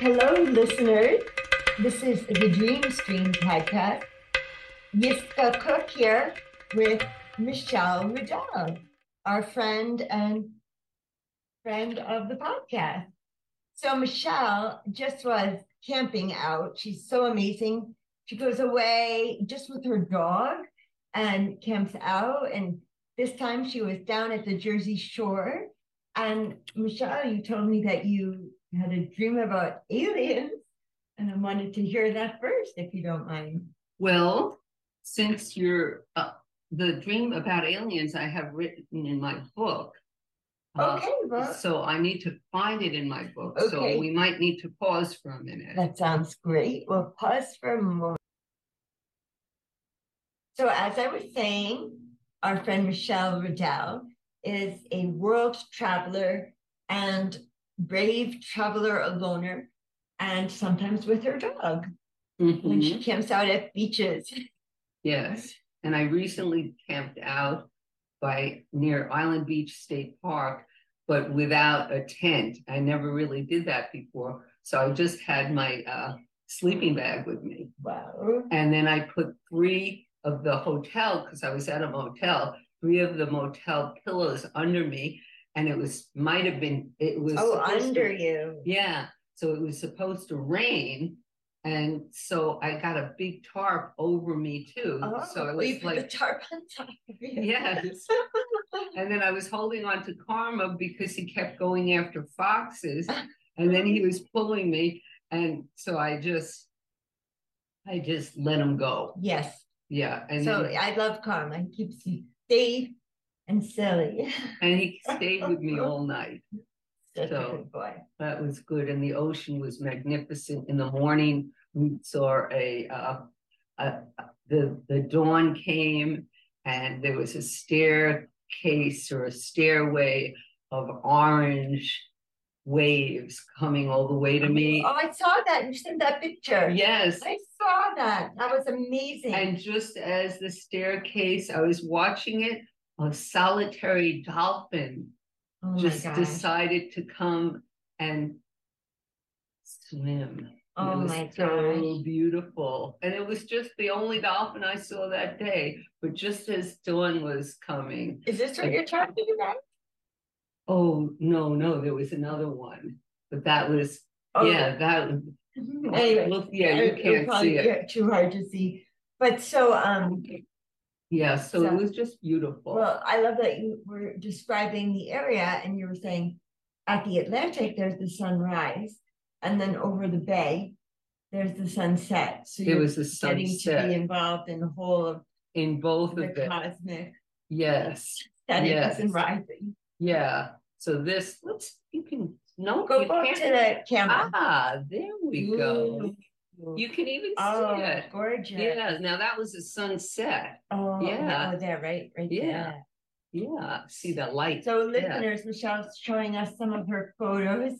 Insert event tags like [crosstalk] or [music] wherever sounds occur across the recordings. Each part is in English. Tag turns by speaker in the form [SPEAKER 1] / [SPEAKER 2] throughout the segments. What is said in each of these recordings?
[SPEAKER 1] Hello, listeners. This is the Dream Stream podcast. Yiskah Koock here with Michele Riddell, our friend and friend of the podcast. So Michele just was camping out. She's so amazing. She goes away just with her dog and camps out. And this time she was down at the Jersey Shore. And Michele, you told me that you had a dream about aliens. And I wanted to hear that first, if you don't mind.
[SPEAKER 2] Well, since you're uh, the dream about aliens, I have written in my book. Uh,
[SPEAKER 1] Okay, well,
[SPEAKER 2] So I need to find it in my book.
[SPEAKER 1] Okay.
[SPEAKER 2] So we might need to pause for a minute.
[SPEAKER 1] that sounds great. We'll pause for a moment. So, as I was saying, our friend Michele Riddell is a world traveler and brave traveler aloner, and sometimes with her dog when
[SPEAKER 2] Mhm.
[SPEAKER 1] she camps out at beaches.
[SPEAKER 2] Yes, and I recently camped out by near Island Beach State Park, but without a tent. I never really did that before. So I just had my uh, sleeping bag with me.
[SPEAKER 1] Wow.
[SPEAKER 2] And then I put three of the hotel, because I was at a motel, three of the motel pillows under me. And it was, might have been, it was.
[SPEAKER 1] Oh,
[SPEAKER 2] supposed to-
[SPEAKER 1] under you.
[SPEAKER 2] Yeah, so it was supposed to rain. And so I got a big tarp over me too.
[SPEAKER 1] Oh,
[SPEAKER 2] So it [laughs]
[SPEAKER 1] you
[SPEAKER 2] was
[SPEAKER 1] put the
[SPEAKER 2] like,
[SPEAKER 1] tarp on top of you.
[SPEAKER 2] yes. And then I was holding on to Karma because he kept going after foxes. [laughs] And then he was pulling me. And so I just, I just let him go.
[SPEAKER 1] yes.
[SPEAKER 2] Yeah. And
[SPEAKER 1] So
[SPEAKER 2] then,
[SPEAKER 1] I love Karma. He keeps you safe and silly. [laughs]
[SPEAKER 2] and he stayed with me all night.
[SPEAKER 1] Such a
[SPEAKER 2] So-
[SPEAKER 1] good boy.
[SPEAKER 2] That was good. And the ocean was magnificent. In the morning, we saw a, uh, a, the, the dawn came and there was a staircase or a stairway of orange waves coming all the way to me.
[SPEAKER 1] Oh, I saw that. You sent that picture.
[SPEAKER 2] Yes.
[SPEAKER 1] I saw that. That was amazing.
[SPEAKER 2] And just as the staircase, I was watching it, a solitary dolphin
[SPEAKER 1] oh
[SPEAKER 2] just decided to come and swim. And
[SPEAKER 1] Oh
[SPEAKER 2] it was
[SPEAKER 1] my
[SPEAKER 2] so
[SPEAKER 1] gosh.
[SPEAKER 2] beautiful. And it was just the only dolphin I saw that day. But just as dawn was coming,
[SPEAKER 1] Is this what you're talking about?
[SPEAKER 2] oh no, no, there was another one. But that was
[SPEAKER 1] Oh,
[SPEAKER 2] yeah, that was
[SPEAKER 1] Anyway.
[SPEAKER 2] look, yeah, you can't
[SPEAKER 1] probably
[SPEAKER 2] see it.
[SPEAKER 1] Too hard to see. But so, um,
[SPEAKER 2] Yeah, so it was just beautiful.
[SPEAKER 1] well, I love that you were describing the area and you were saying at the Atlantic, there's the sunrise. And then over the bay, there's the sunset. So
[SPEAKER 2] It was the
[SPEAKER 1] getting to be involved in the whole of
[SPEAKER 2] in both
[SPEAKER 1] the
[SPEAKER 2] of them.
[SPEAKER 1] cosmic
[SPEAKER 2] Yes.
[SPEAKER 1] settings
[SPEAKER 2] Yes.
[SPEAKER 1] and rising.
[SPEAKER 2] Yeah. So this let's you can no
[SPEAKER 1] Go
[SPEAKER 2] you
[SPEAKER 1] back to the camera.
[SPEAKER 2] ah there we go.
[SPEAKER 1] Ooh.
[SPEAKER 2] You can even
[SPEAKER 1] Oh,
[SPEAKER 2] see it.
[SPEAKER 1] gorgeous.
[SPEAKER 2] Yeah, now that was a sunset.
[SPEAKER 1] Oh,
[SPEAKER 2] Yeah.
[SPEAKER 1] Oh, there, right, right
[SPEAKER 2] Yeah.
[SPEAKER 1] there.
[SPEAKER 2] Yeah, see the light.
[SPEAKER 1] So
[SPEAKER 2] Yeah.
[SPEAKER 1] listeners, Michele's showing us some of her photos.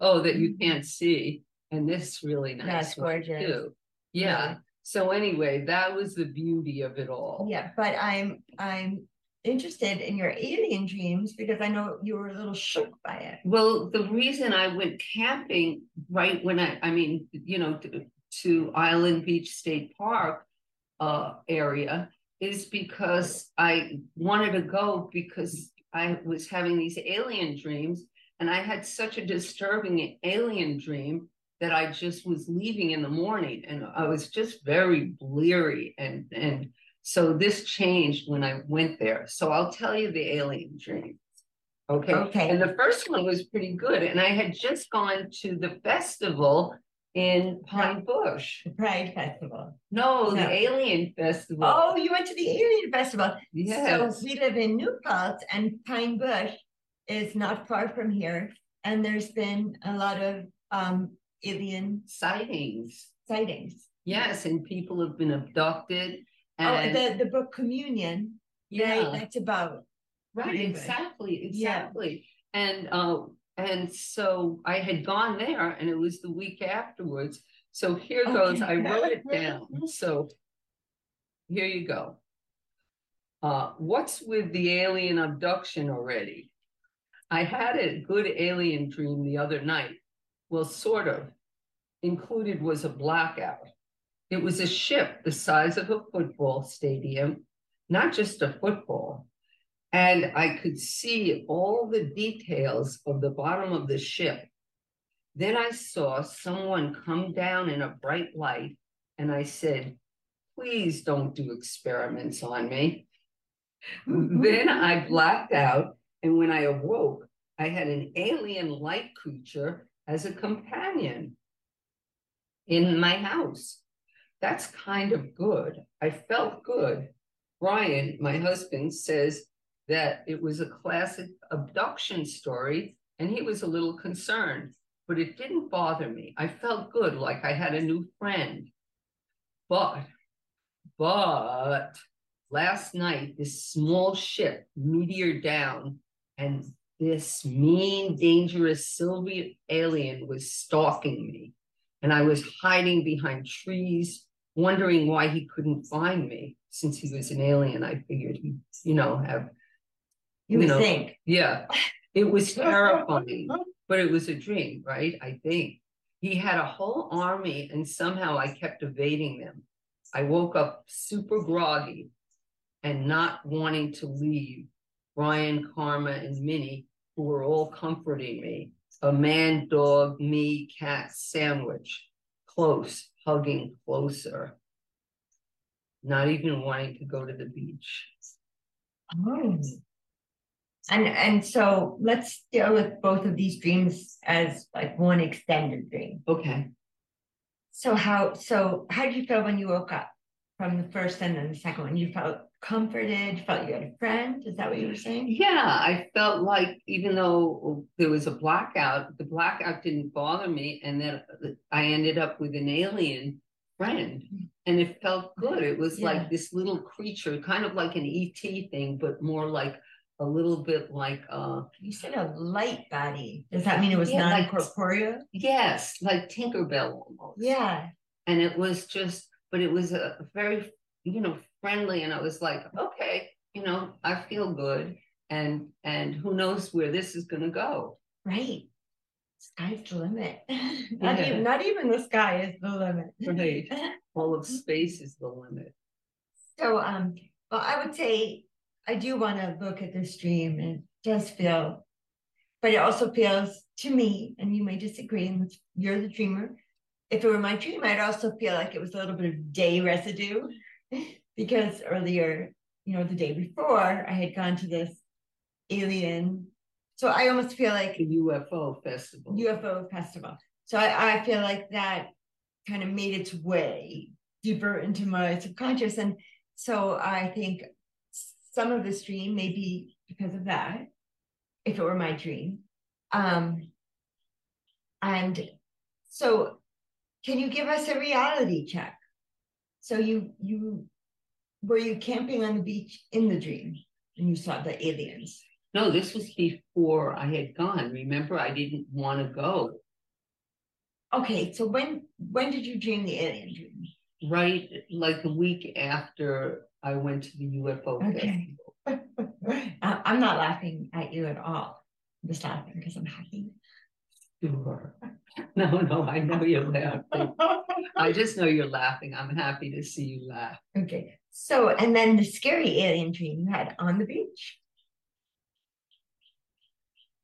[SPEAKER 2] Oh, that you [laughs] can't see. And this really nice.
[SPEAKER 1] That's gorgeous.
[SPEAKER 2] Too. Yeah.
[SPEAKER 1] Really.
[SPEAKER 2] So anyway, that was the beauty of it all.
[SPEAKER 1] Yeah, but I'm I'm interested in your alien dreams because I know you were a little shook by it.
[SPEAKER 2] Well, the reason I went camping right when I, I mean, you know, to, Island Beach State Park uh, area is because I wanted to go because I was having these alien dreams and I had such a disturbing alien dream that I just was leaving in the morning and I was just very bleary and and so this changed when I went there. So I'll tell you the alien dream. Okay.
[SPEAKER 1] Okay.
[SPEAKER 2] And the first one was pretty good. And I had just gone to the festival in Pine Bush.
[SPEAKER 1] Pride Festival.
[SPEAKER 2] No, the
[SPEAKER 1] No.
[SPEAKER 2] Alien Festival.
[SPEAKER 1] Oh, you went to the Alien Festival.
[SPEAKER 2] yes.
[SPEAKER 1] So we live in New Paltz and Pine Bush is not far from here. And there's been a lot of um alien
[SPEAKER 2] Sightings.
[SPEAKER 1] sightings.
[SPEAKER 2] Yes. And people have been abducted.
[SPEAKER 1] Oh, the, the book Communion, right?
[SPEAKER 2] yeah,
[SPEAKER 1] That's about
[SPEAKER 2] right. Exactly.
[SPEAKER 1] Yeah.
[SPEAKER 2] Exactly. And uh, and so I had gone there and it was the week afterwards. So here goes, I wrote it down. So here you go. Uh, what's with the alien abduction already? I had a good alien dream the other night. Well, sort of. included was a blackout. It was a ship the size of a football stadium, not just a football. And I could see all the details of the bottom of the ship. Then I saw someone come down in a bright light, and I said, Please don't do experiments on me. Mm-hmm. then I blacked out, and when I awoke, I had an alien light creature as a companion in my house. That's kind of good. I felt good. Brian, my husband, says that it was a classic abduction story, and he was a little concerned, but it didn't bother me. I felt good, like I had a new friend. But, but last night, this small ship meteored down, and this mean, dangerous Soviet alien was stalking me. And I was hiding behind trees, wondering why he couldn't find me. Since he was an alien, I figured he'd, you know, have
[SPEAKER 1] You would think.
[SPEAKER 2] yeah, it was [laughs] terrifying, but it was a dream, right? I think he had a whole army, and somehow I kept evading them. I woke up super groggy and not wanting to leave Brian, Karma, and Minnie, who were all comforting me. A man, dog, me, cat sandwich, close, hugging closer. Not even wanting to go to the beach.
[SPEAKER 1] Oh. And and so let's deal with both of these dreams as like one extended dream.
[SPEAKER 2] Okay.
[SPEAKER 1] So how so how did you feel when you woke up from the first and then the second one? You felt comforted, felt you had a friend? Is that what you were saying?
[SPEAKER 2] Yeah, I felt like even though there was a blackout, the blackout didn't bother me, and then I ended up with an alien friend, mm-hmm. and it felt good. It was
[SPEAKER 1] Yeah.
[SPEAKER 2] like this little creature, kind of like an ET thing, but more like a little bit like uh
[SPEAKER 1] You said a light body. Does that mean it was
[SPEAKER 2] Yeah, like-
[SPEAKER 1] non-corporeal?
[SPEAKER 2] yes, like Tinkerbell almost.
[SPEAKER 1] Yeah.
[SPEAKER 2] and it was just but it was a very you know friendly and i was like okay you know i feel good and and who knows where this is going to go
[SPEAKER 1] Right. Sky's the limit. [laughs] Not
[SPEAKER 2] Yeah.
[SPEAKER 1] even not even the sky is the limit.
[SPEAKER 2] right [laughs] all of space is the limit
[SPEAKER 1] So um well I would say I do want to look at this dream and it does feel but it also feels to me, and you may disagree, and you're the dreamer. If it were my dream, I'd also feel like it was a little bit of day residue [laughs] because earlier, you know, the day before, I had gone to this alien. So I almost feel like
[SPEAKER 2] a ufo festival
[SPEAKER 1] UFO festival. So I, I feel like that kind of made its way deeper into my subconscious. And so I think some of this dream may be because of that, if it were my dream. Um, and so can you give us a reality check? So you you were you camping on the beach in the dream and you saw the aliens?
[SPEAKER 2] no this was before i had gone remember i didn't want to go
[SPEAKER 1] Okay, so when when did you dream the alien dream?
[SPEAKER 2] right like a week after i went to the ufo
[SPEAKER 1] Okay.
[SPEAKER 2] festival
[SPEAKER 1] I- [laughs] uh, I'm not laughing at you at all. I'm just laughing because I'm happy.
[SPEAKER 2] Sure. [laughs] no no i know you're laughing [laughs] i just know you're laughing i'm happy to see you laugh
[SPEAKER 1] Okay, so and then the scary alien dream you had on the beach.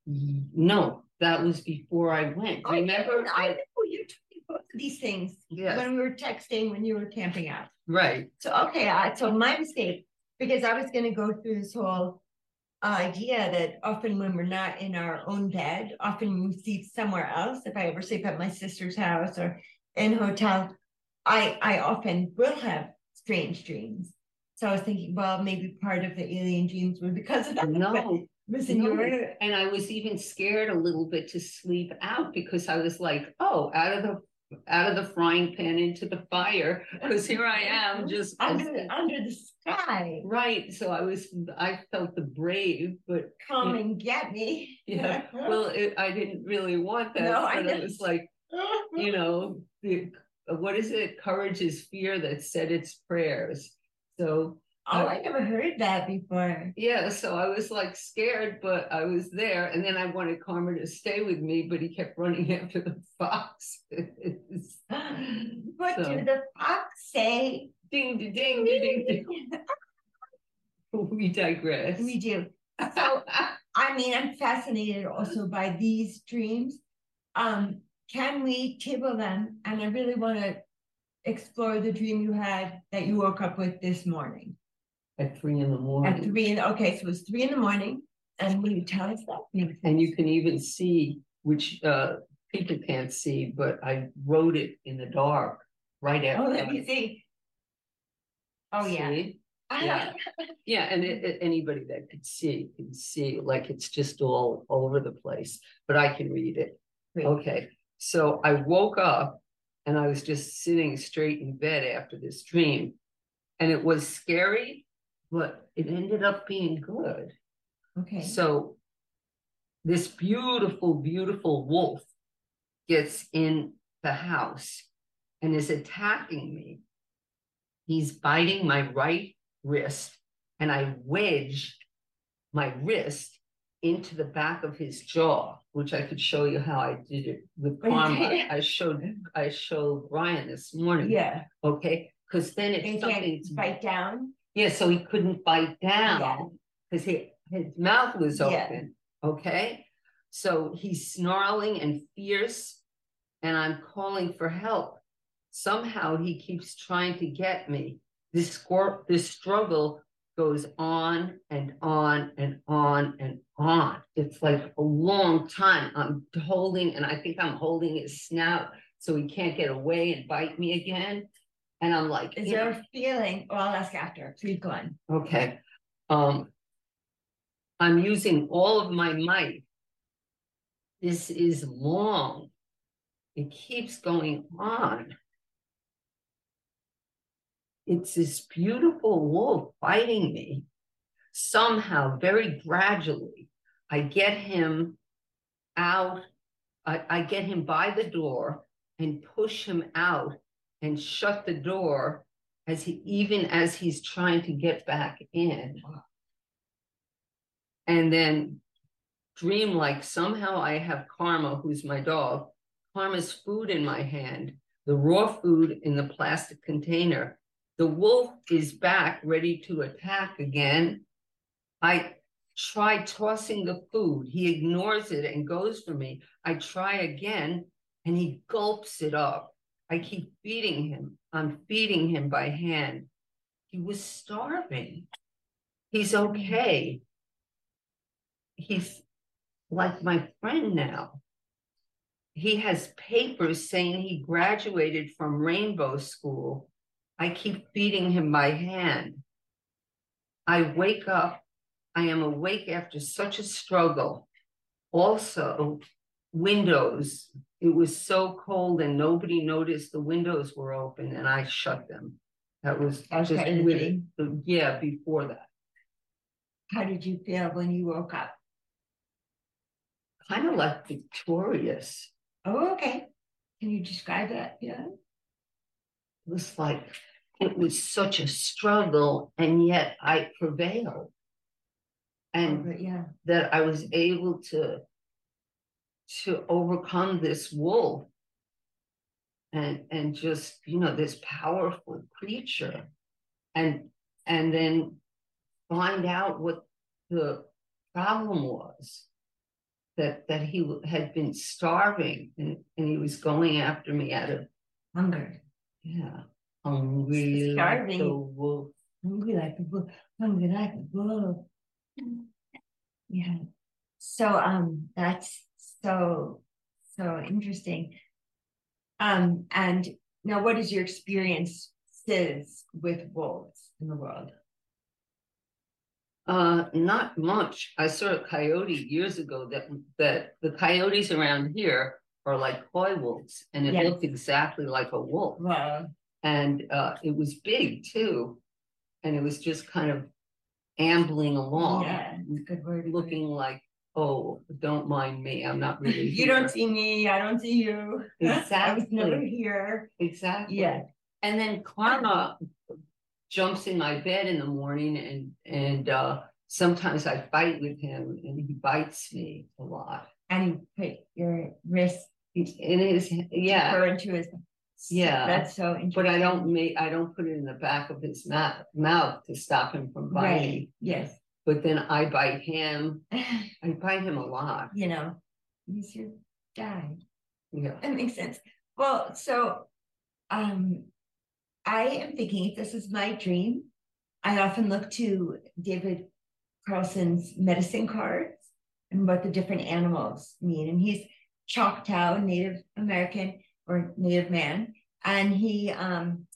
[SPEAKER 2] No, that was before I went.
[SPEAKER 1] Oh, I
[SPEAKER 2] Remember?
[SPEAKER 1] I know you told me both of these things
[SPEAKER 2] Yes,
[SPEAKER 1] when we were texting when you were camping out.
[SPEAKER 2] right.
[SPEAKER 1] So okay, I, so my mistake because I was going to go through this whole idea that often when we're not in our own bed, often we sleep somewhere else. If I ever sleep at my sister's house or in hotel, I I often will have strange dreams. So I was thinking, well, maybe part of the alien dreams were because of that.
[SPEAKER 2] No,
[SPEAKER 1] was in
[SPEAKER 2] no.
[SPEAKER 1] your
[SPEAKER 2] and I was even scared a little bit to sleep out because I was like, oh, out of the out of the frying pan into the fire because here I am [laughs] just
[SPEAKER 1] under the, under the sky.
[SPEAKER 2] right. So I was I felt the brave, but
[SPEAKER 1] Come and get me.
[SPEAKER 2] yeah, well, it, I didn't really want that.
[SPEAKER 1] No, I
[SPEAKER 2] it was like [laughs] you know, the, what is it? Courage is fear that said its prayers. So
[SPEAKER 1] Oh, I never heard that before.
[SPEAKER 2] Yeah, so I was like scared, but I was there. And then I wanted Karma to stay with me, but he kept running [laughs] after the foxes. [gasps]
[SPEAKER 1] What
[SPEAKER 2] So-
[SPEAKER 1] did the fox say?
[SPEAKER 2] Ding, ding, ding, ding, ding. [laughs] We digress.
[SPEAKER 1] We do. So, [laughs] I mean, I'm fascinated also by these dreams. Um, can we table them? And I really want to explore the dream you had that you woke up with this morning.
[SPEAKER 2] At three in the morning.
[SPEAKER 1] At
[SPEAKER 2] morning.
[SPEAKER 1] three, in okay, so it was three in the morning, and will you tell us that?
[SPEAKER 2] And you can even see, which uh people can't see, but I wrote it in the dark right after.
[SPEAKER 1] Oh, let me see. Oh, yeah.
[SPEAKER 2] See? Yeah. Yeah, and it, it- anybody that could see can see, like it's just all over the place, but I can read it.
[SPEAKER 1] Great.
[SPEAKER 2] Okay, so I woke up and I was just sitting straight in bed after this dream. And it was scary, but it ended up being good.
[SPEAKER 1] Okay.
[SPEAKER 2] So this beautiful, beautiful wolf gets in the house and is attacking me. He's biting my right wrist, and I wedge my wrist into the back of his jaw, which I could show you how I did it with [laughs] karma.
[SPEAKER 1] Okay.
[SPEAKER 2] I showed I showed Brian this morning.
[SPEAKER 1] Yeah,
[SPEAKER 2] Okay, because then it's something to
[SPEAKER 1] bite down.
[SPEAKER 2] Yeah, so he couldn't bite down because he his mouth was
[SPEAKER 1] Yeah.
[SPEAKER 2] open. Okay. So he's snarling and fierce, and I'm calling for help. Somehow he keeps trying to get me. This squir- this struggle goes on and on and on and on. It's like a long time. I'm holding, and I think I'm holding his snout so he can't get away and bite me again. And I'm like,
[SPEAKER 1] Is there a feeling? Well, I'll ask after. Please go on.
[SPEAKER 2] Okay, um. I'm using all of my might. This is long. It keeps going on. It's this beautiful wolf fighting me. Somehow, very gradually, I get him out. I, I get him by the door and push him out and shut the door as he even as he's trying to get back in. And then dream like somehow I have Karma, who's my dog, Karma's food in my hand, the raw food in the plastic container. The wolf is back ready to attack again. I try tossing the food. He ignores it and goes for me. I try again and he gulps it up. I keep feeding him. I'm feeding him by hand. He was starving. He's okay. He's like my friend now. He has papers saying he graduated from Rainbow School. I keep feeding him by hand. I wake up. I am awake after such a struggle. Also, windows. It was so cold and nobody noticed the windows were open and I shut them. That was just
[SPEAKER 1] of the
[SPEAKER 2] with,
[SPEAKER 1] dream.
[SPEAKER 2] yeah, before that.
[SPEAKER 1] How did you feel when you woke up?
[SPEAKER 2] Kind of like victorious.
[SPEAKER 1] Oh, okay. Can you describe that? Yeah.
[SPEAKER 2] It was like it was such a struggle and yet I prevailed. And
[SPEAKER 1] yeah.
[SPEAKER 2] that I was able to to overcome this wolf and and just you know this powerful creature and and then find out what the problem was that that he had been starving and and he was going after me out of
[SPEAKER 1] Hunger.
[SPEAKER 2] yeah hungry like
[SPEAKER 1] Starving.
[SPEAKER 2] the wolf
[SPEAKER 1] Hungry like a bull. Hungry like a bull. Yeah. So um that's so so interesting. Um and now what is your experience with wolves in the world?
[SPEAKER 2] Uh, not much. I saw a coyote years ago that that the coyotes around here are like coy wolves, and it
[SPEAKER 1] Yes.
[SPEAKER 2] looked exactly like a wolf,
[SPEAKER 1] Well,
[SPEAKER 2] and uh, it was big too, and it was just kind of ambling along,
[SPEAKER 1] yeah, good word.
[SPEAKER 2] looking like, oh, don't mind me, I'm not really. [laughs]
[SPEAKER 1] You don't see me, I don't see you. Exactly I was never
[SPEAKER 2] Exactly.
[SPEAKER 1] here.
[SPEAKER 2] exactly.
[SPEAKER 1] Yeah.
[SPEAKER 2] And then Karma jumps in my bed in the morning and and uh sometimes I fight with him and he bites me a lot.
[SPEAKER 1] And you put your wrist
[SPEAKER 2] in his yeah
[SPEAKER 1] deeper into his
[SPEAKER 2] yeah
[SPEAKER 1] that's so interesting.
[SPEAKER 2] but I don't make I don't put it in the back of his mouth mouth to stop him from biting.
[SPEAKER 1] Right. Yes.
[SPEAKER 2] But then I bite him. [sighs] I bite him a lot.
[SPEAKER 1] you know, he's your guy.
[SPEAKER 2] Yeah.
[SPEAKER 1] That makes sense. Well, so um I am thinking if this is my dream, I often look to David Carson's medicine cards and what the different animals mean. And he's Choctaw, Native American or Native man. And he um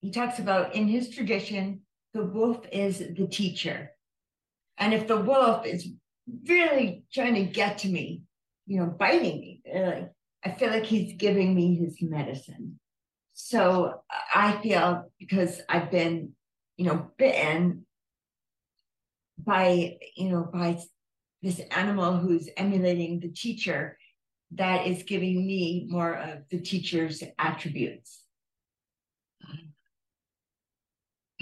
[SPEAKER 1] he talks about in his tradition, the wolf is the teacher. And if the wolf is really trying to get to me, you know, biting me, uh, I feel like he's giving me his medicine. So I feel because I've been, you know, bitten by, you know, by this animal who's emulating the teacher that is giving me more of the teacher's attributes.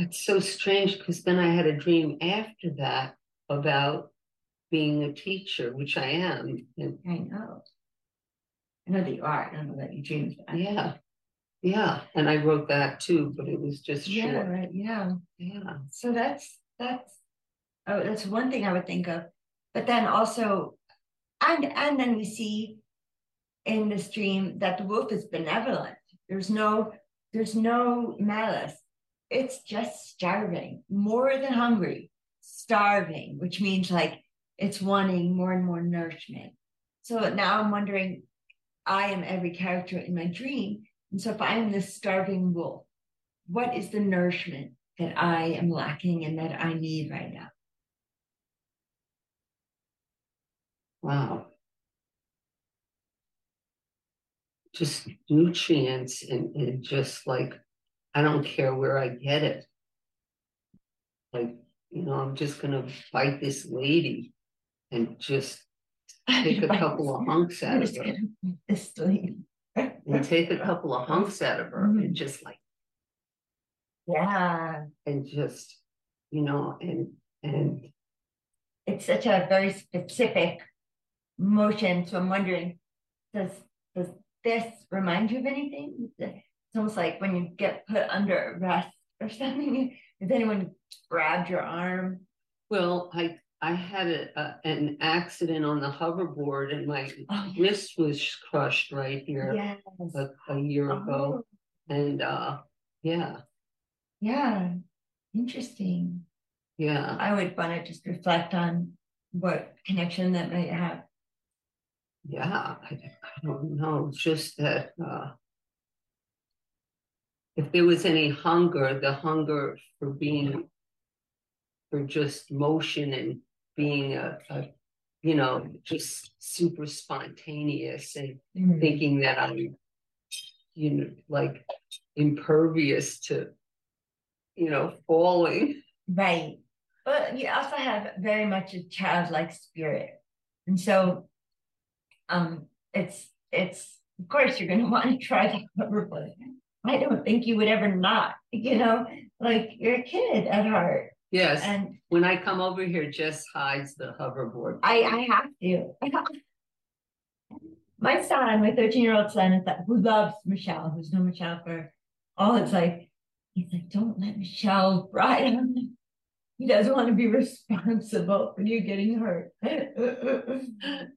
[SPEAKER 2] It's so strange because then I had a dream after that about being a teacher, which I am. And
[SPEAKER 1] I know. I know that you are. I don't know that you dreamed that.
[SPEAKER 2] yeah. Yeah. And I wrote that too, but it was just
[SPEAKER 1] Yeah,
[SPEAKER 2] short.
[SPEAKER 1] right. Yeah.
[SPEAKER 2] Yeah.
[SPEAKER 1] So that's that's oh that's one thing I would think of. But then also and and then we see in this dream that the wolf is benevolent. There's no there's no malice. It's just starving, more than hungry, starving, which means like it's wanting more and more nourishment. So now I'm wondering, I am every character in my dream. And so if I am this starving wolf, what is the nourishment that I am lacking and that I need right now?
[SPEAKER 2] Wow. Just nutrients and, and just like, I don't care where I get it. Like, you know, I'm just gonna bite this lady and just take a [laughs] couple of hunks out of her.
[SPEAKER 1] this lady.
[SPEAKER 2] And take a [laughs] couple of hunks out of her and mm-hmm. just like,
[SPEAKER 1] Yeah,
[SPEAKER 2] and just, you know, and, and
[SPEAKER 1] it's such a very specific motion. So I'm wondering, does does this remind you of anything? It's almost like when you get put under arrest or [laughs] something. Has anyone grabbed your arm?
[SPEAKER 2] Well, I I had a, a an accident on the hoverboard and my
[SPEAKER 1] Oh,
[SPEAKER 2] wrist was crushed right here
[SPEAKER 1] yes.
[SPEAKER 2] a, a year ago.
[SPEAKER 1] Oh,
[SPEAKER 2] And uh yeah,
[SPEAKER 1] yeah, interesting.
[SPEAKER 2] yeah.
[SPEAKER 1] I would want to just reflect on what connection that might have.
[SPEAKER 2] Yeah, I, I don't know. It's just that uh if there was any hunger, the hunger for being for just motion and being a, a you know, just super spontaneous and
[SPEAKER 1] Mm.
[SPEAKER 2] thinking that I'm, you know, like impervious to, you know, falling.
[SPEAKER 1] Right. But you also have very much a childlike spirit. And so um it's it's of course you're gonna [laughs] want to try the hoverboard. I don't think you would ever not, you know, like you're a kid at heart.
[SPEAKER 2] Yes,
[SPEAKER 1] And
[SPEAKER 2] when I come over here, Jess hides the hoverboard.
[SPEAKER 1] I I have to. [laughs] My son, my 13-year-old son, is that who loves Michele, who's known Michele for all his life. He's like, don't let Michele ride on. He doesn't want to be [laughs] responsible for you getting hurt. [laughs]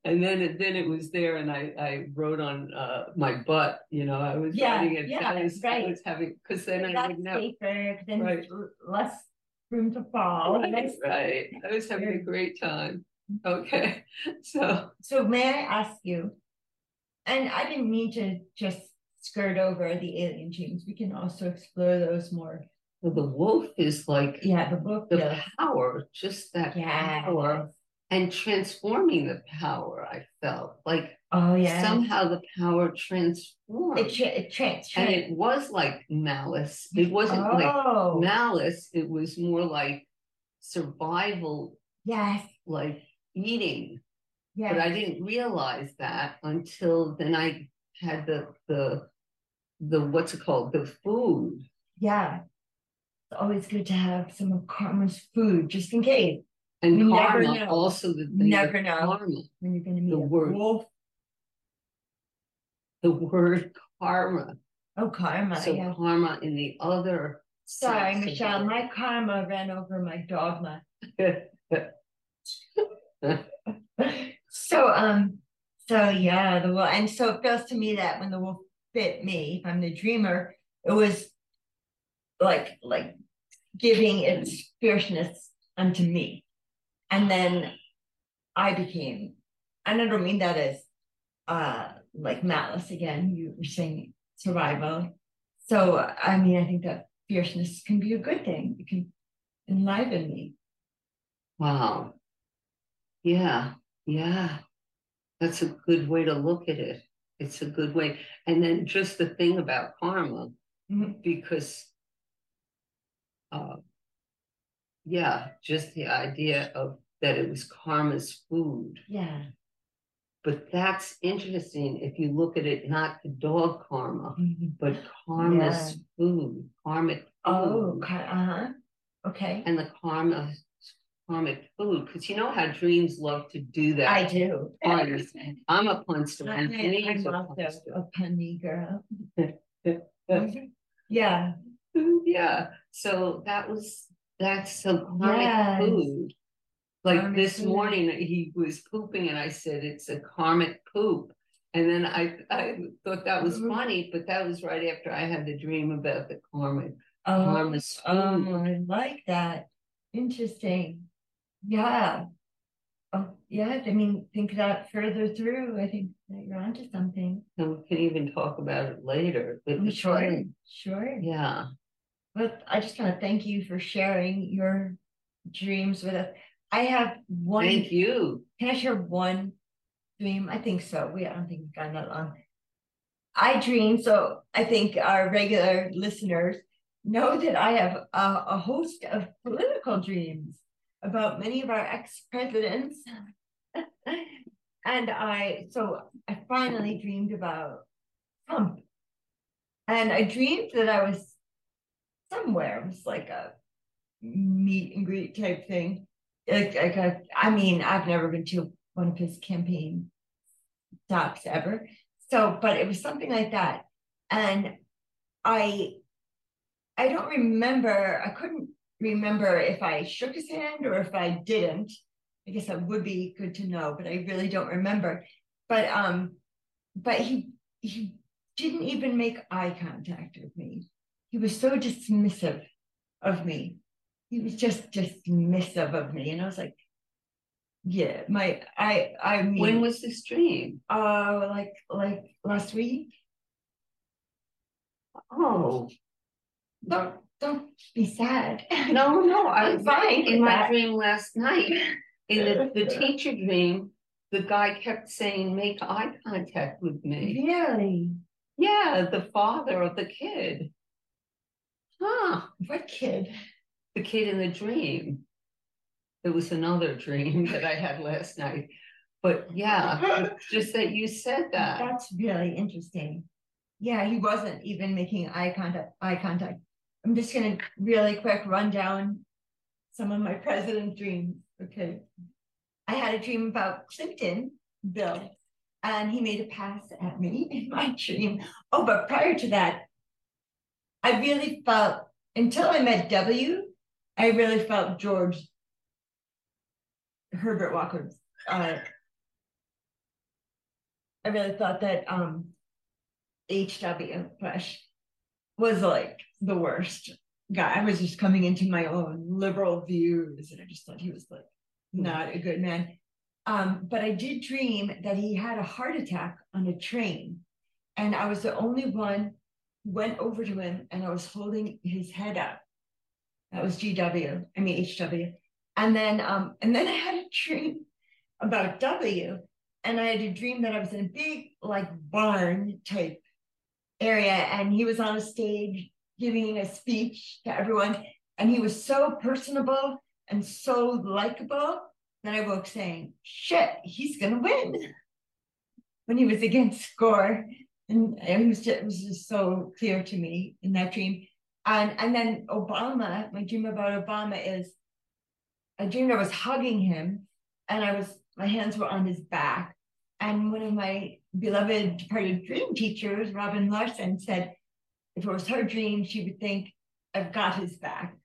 [SPEAKER 2] And then it then it was there, and I I wrote on uh my butt. You know, I was
[SPEAKER 1] Yeah,
[SPEAKER 2] writing it.
[SPEAKER 1] yeah,
[SPEAKER 2] I was, I was having because then I
[SPEAKER 1] That's
[SPEAKER 2] would know.
[SPEAKER 1] safer, then
[SPEAKER 2] Right.
[SPEAKER 1] less room to fall.
[SPEAKER 2] Right, right. I was having a great time. Okay, [laughs] so
[SPEAKER 1] So may I ask you, and I didn't mean to just skirt over the alien dreams. We can also explore those more.
[SPEAKER 2] The wolf is like
[SPEAKER 1] Yeah, the book.
[SPEAKER 2] the
[SPEAKER 1] does.
[SPEAKER 2] power, just that
[SPEAKER 1] Yeah.
[SPEAKER 2] power, and transforming the power. I felt like
[SPEAKER 1] Oh yeah.
[SPEAKER 2] somehow the power transformed.
[SPEAKER 1] it tra- it trans.
[SPEAKER 2] and it was like malice. It wasn't like
[SPEAKER 1] oh
[SPEAKER 2] malice. It was more like survival,
[SPEAKER 1] yes,
[SPEAKER 2] like eating.
[SPEAKER 1] yes.
[SPEAKER 2] But I didn't realize that until then. I had the the the what's it called the food,
[SPEAKER 1] yeah. Always good to have some of karma's food just in case.
[SPEAKER 2] And
[SPEAKER 1] You never
[SPEAKER 2] karma,
[SPEAKER 1] know.
[SPEAKER 2] also the thing
[SPEAKER 1] Never know.
[SPEAKER 2] karma,
[SPEAKER 1] When you're gonna meet
[SPEAKER 2] The word.
[SPEAKER 1] wolf.
[SPEAKER 2] the word karma.
[SPEAKER 1] Oh, karma,
[SPEAKER 2] So
[SPEAKER 1] yeah.
[SPEAKER 2] karma in the other.
[SPEAKER 1] Sorry,
[SPEAKER 2] Michele,
[SPEAKER 1] my karma ran over my dogma. [laughs] So, um, so yeah, the wolf, and so it feels to me that when the wolf bit me, if I'm the dreamer, it was like, like giving its fierceness unto me. And then I became, and I don't mean that as, uh, like malice again, you were saying survival. So, I mean, I think that fierceness can be a good thing. It can enliven me.
[SPEAKER 2] Wow. Yeah, yeah. That's a good way to look at it. It's a good way. And then just the thing about karma,
[SPEAKER 1] Mhm.
[SPEAKER 2] because uh yeah, just the idea of that it was karma's food.
[SPEAKER 1] Yeah.
[SPEAKER 2] But that's interesting if you look at it, not the dog karma,
[SPEAKER 1] Mhm.
[SPEAKER 2] but karma's food, karmic
[SPEAKER 1] Oh,
[SPEAKER 2] food.
[SPEAKER 1] ki- uh-huh, okay,
[SPEAKER 2] And the karma karmic food, because you know how dreams love to do that.
[SPEAKER 1] I do.
[SPEAKER 2] Puns. I'm a punster.
[SPEAKER 1] I, I,
[SPEAKER 2] I
[SPEAKER 1] love
[SPEAKER 2] are
[SPEAKER 1] also
[SPEAKER 2] punster.
[SPEAKER 1] a punny girl. [laughs] Yeah,
[SPEAKER 2] Yeah, so that was, that's some karmic
[SPEAKER 1] Yes.
[SPEAKER 2] food. Like
[SPEAKER 1] Karmic
[SPEAKER 2] this
[SPEAKER 1] food.
[SPEAKER 2] morning, he was pooping and I said, it's a karmic poop. And then I, I thought that was
[SPEAKER 1] Mhm.
[SPEAKER 2] funny, but that was right after I had the dream about the karmic,
[SPEAKER 1] oh,
[SPEAKER 2] karma's
[SPEAKER 1] oh. I like that, interesting, yeah. Oh, yeah, I mean, think that further through, I think that you're onto something.
[SPEAKER 2] And we can even talk about it later. but
[SPEAKER 1] I'm sure, sure.
[SPEAKER 2] Yeah,
[SPEAKER 1] But I just want to thank you for sharing your dreams with us. I have one.
[SPEAKER 2] thank you.
[SPEAKER 1] Can I share one dream? I think so. We, I don't think we've gone that long. I dream, so I think our regular listeners know that I have a, a host of political dreams about many of our ex-presidents. [laughs] and I, so I finally dreamed about Trump. And I dreamed that I was somewhere, it was like a meet and greet type thing. Like, like a, I mean, I've never been to one of his campaign stops ever. So, but it was something like that. And I I don't remember, I couldn't remember if I shook his hand or if I didn't. I guess that would be good to know, but I really don't remember. But um, but he he didn't even make eye contact with me. He was so dismissive of me. He was just dismissive of me. And I was like, yeah, my I I mean
[SPEAKER 2] When was this dream?
[SPEAKER 1] uh like like last week.
[SPEAKER 2] Oh,
[SPEAKER 1] Don't don't be sad.
[SPEAKER 2] no, no, [laughs] I
[SPEAKER 1] I'm fine
[SPEAKER 2] In my
[SPEAKER 1] that.
[SPEAKER 2] dream last night, in the, the [laughs] teacher dream, the guy kept saying, make eye contact with me.
[SPEAKER 1] Really?
[SPEAKER 2] Yeah, the father of the kid. Huh,
[SPEAKER 1] What kid?
[SPEAKER 2] the kid in the dream. It was another dream [laughs] that I had last night. But yeah, just that you said [laughs] that.
[SPEAKER 1] That's really interesting. Yeah, he wasn't even making eye contact eye contact. I'm just gonna really quick run down some of my president dreams. Okay. I had a dream about Clinton, Bill, and he made a pass at me in my dream. Oh, but prior to that, I really felt until I met W, I really felt George Herbert Walker. Uh, I really thought that um HW Bush was like the worst guy. I was just coming into my own liberal views, and I just thought he was like not a good man. Um, but I did dream that he had a heart attack on a train, and I was the only one went over to him, and I was holding his head up. That was GW, I mean HW. And then um, and then [laughs] I had a dream about W, and I had a dream that I was in a big like barn type area, and he was on a stage giving a speech to everyone, and he was so personable and so likable that I woke saying, "Shit, he's gonna win." [laughs] When he was against Gore, and it was just, it was just so clear to me in that dream. And and then Obama, my dream about Obama is I dreamed I was hugging him and I was my hands were on his back. And one of my beloved departed dream teachers, Robin Larson, said if it was her dream, she would think, I've got his back.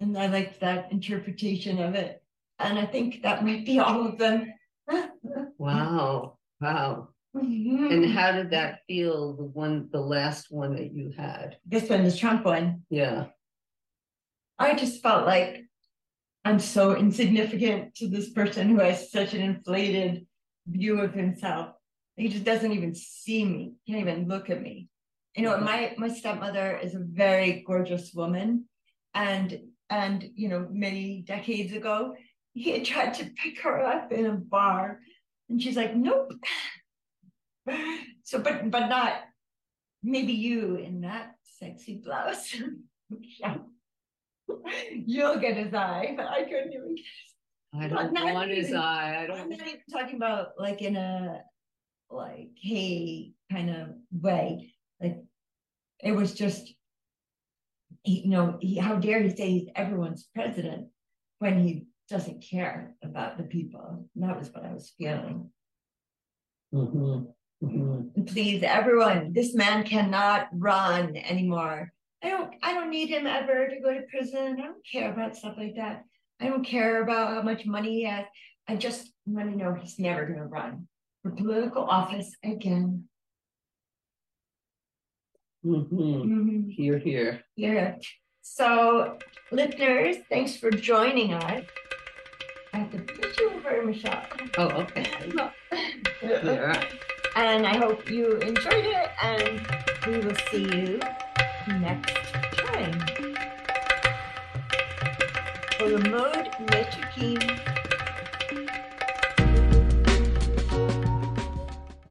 [SPEAKER 1] And I liked that interpretation of it. And I think that might be all of them. [laughs]
[SPEAKER 2] Wow. Wow.
[SPEAKER 1] Mhm.
[SPEAKER 2] And how did that feel? The one, the last one that you had?
[SPEAKER 1] this one, the Trump one.
[SPEAKER 2] Yeah.
[SPEAKER 1] I just felt like I'm so insignificant to this person who has such an inflated view of himself. He just doesn't even see me, can't even look at me. You know, my my stepmother is a very gorgeous woman, and and you know, many decades ago, he had tried to pick her up in a bar, and she's like, nope. [laughs] So, but but not maybe you in that sexy blouse. Yeah. [laughs] You'll get his eye, but I couldn't even. get
[SPEAKER 2] I don't
[SPEAKER 1] not
[SPEAKER 2] want his
[SPEAKER 1] even-
[SPEAKER 2] eye. I don't
[SPEAKER 1] I'm
[SPEAKER 2] don't.
[SPEAKER 1] even talking about like in a like hey kind of way. Like it was just he, you know, he, how dare he say he's everyone's president when he doesn't care about the people. And that was what I was feeling.
[SPEAKER 2] Mhm, mhm.
[SPEAKER 1] Please, everyone, this man cannot run anymore. I don't I don't need him ever to go to prison. I don't care about stuff like that. I don't care about how much money he has. I just want to know he's never gonna run for political office again.
[SPEAKER 2] Mhm.
[SPEAKER 1] Mhm.
[SPEAKER 2] Here, here.
[SPEAKER 1] Yeah. So, listeners, thanks for joining us. I have to put you over, Michele.
[SPEAKER 2] Oh, okay. [laughs] Yeah.
[SPEAKER 1] And I hope you enjoyed it, and we will see you next time. For the mode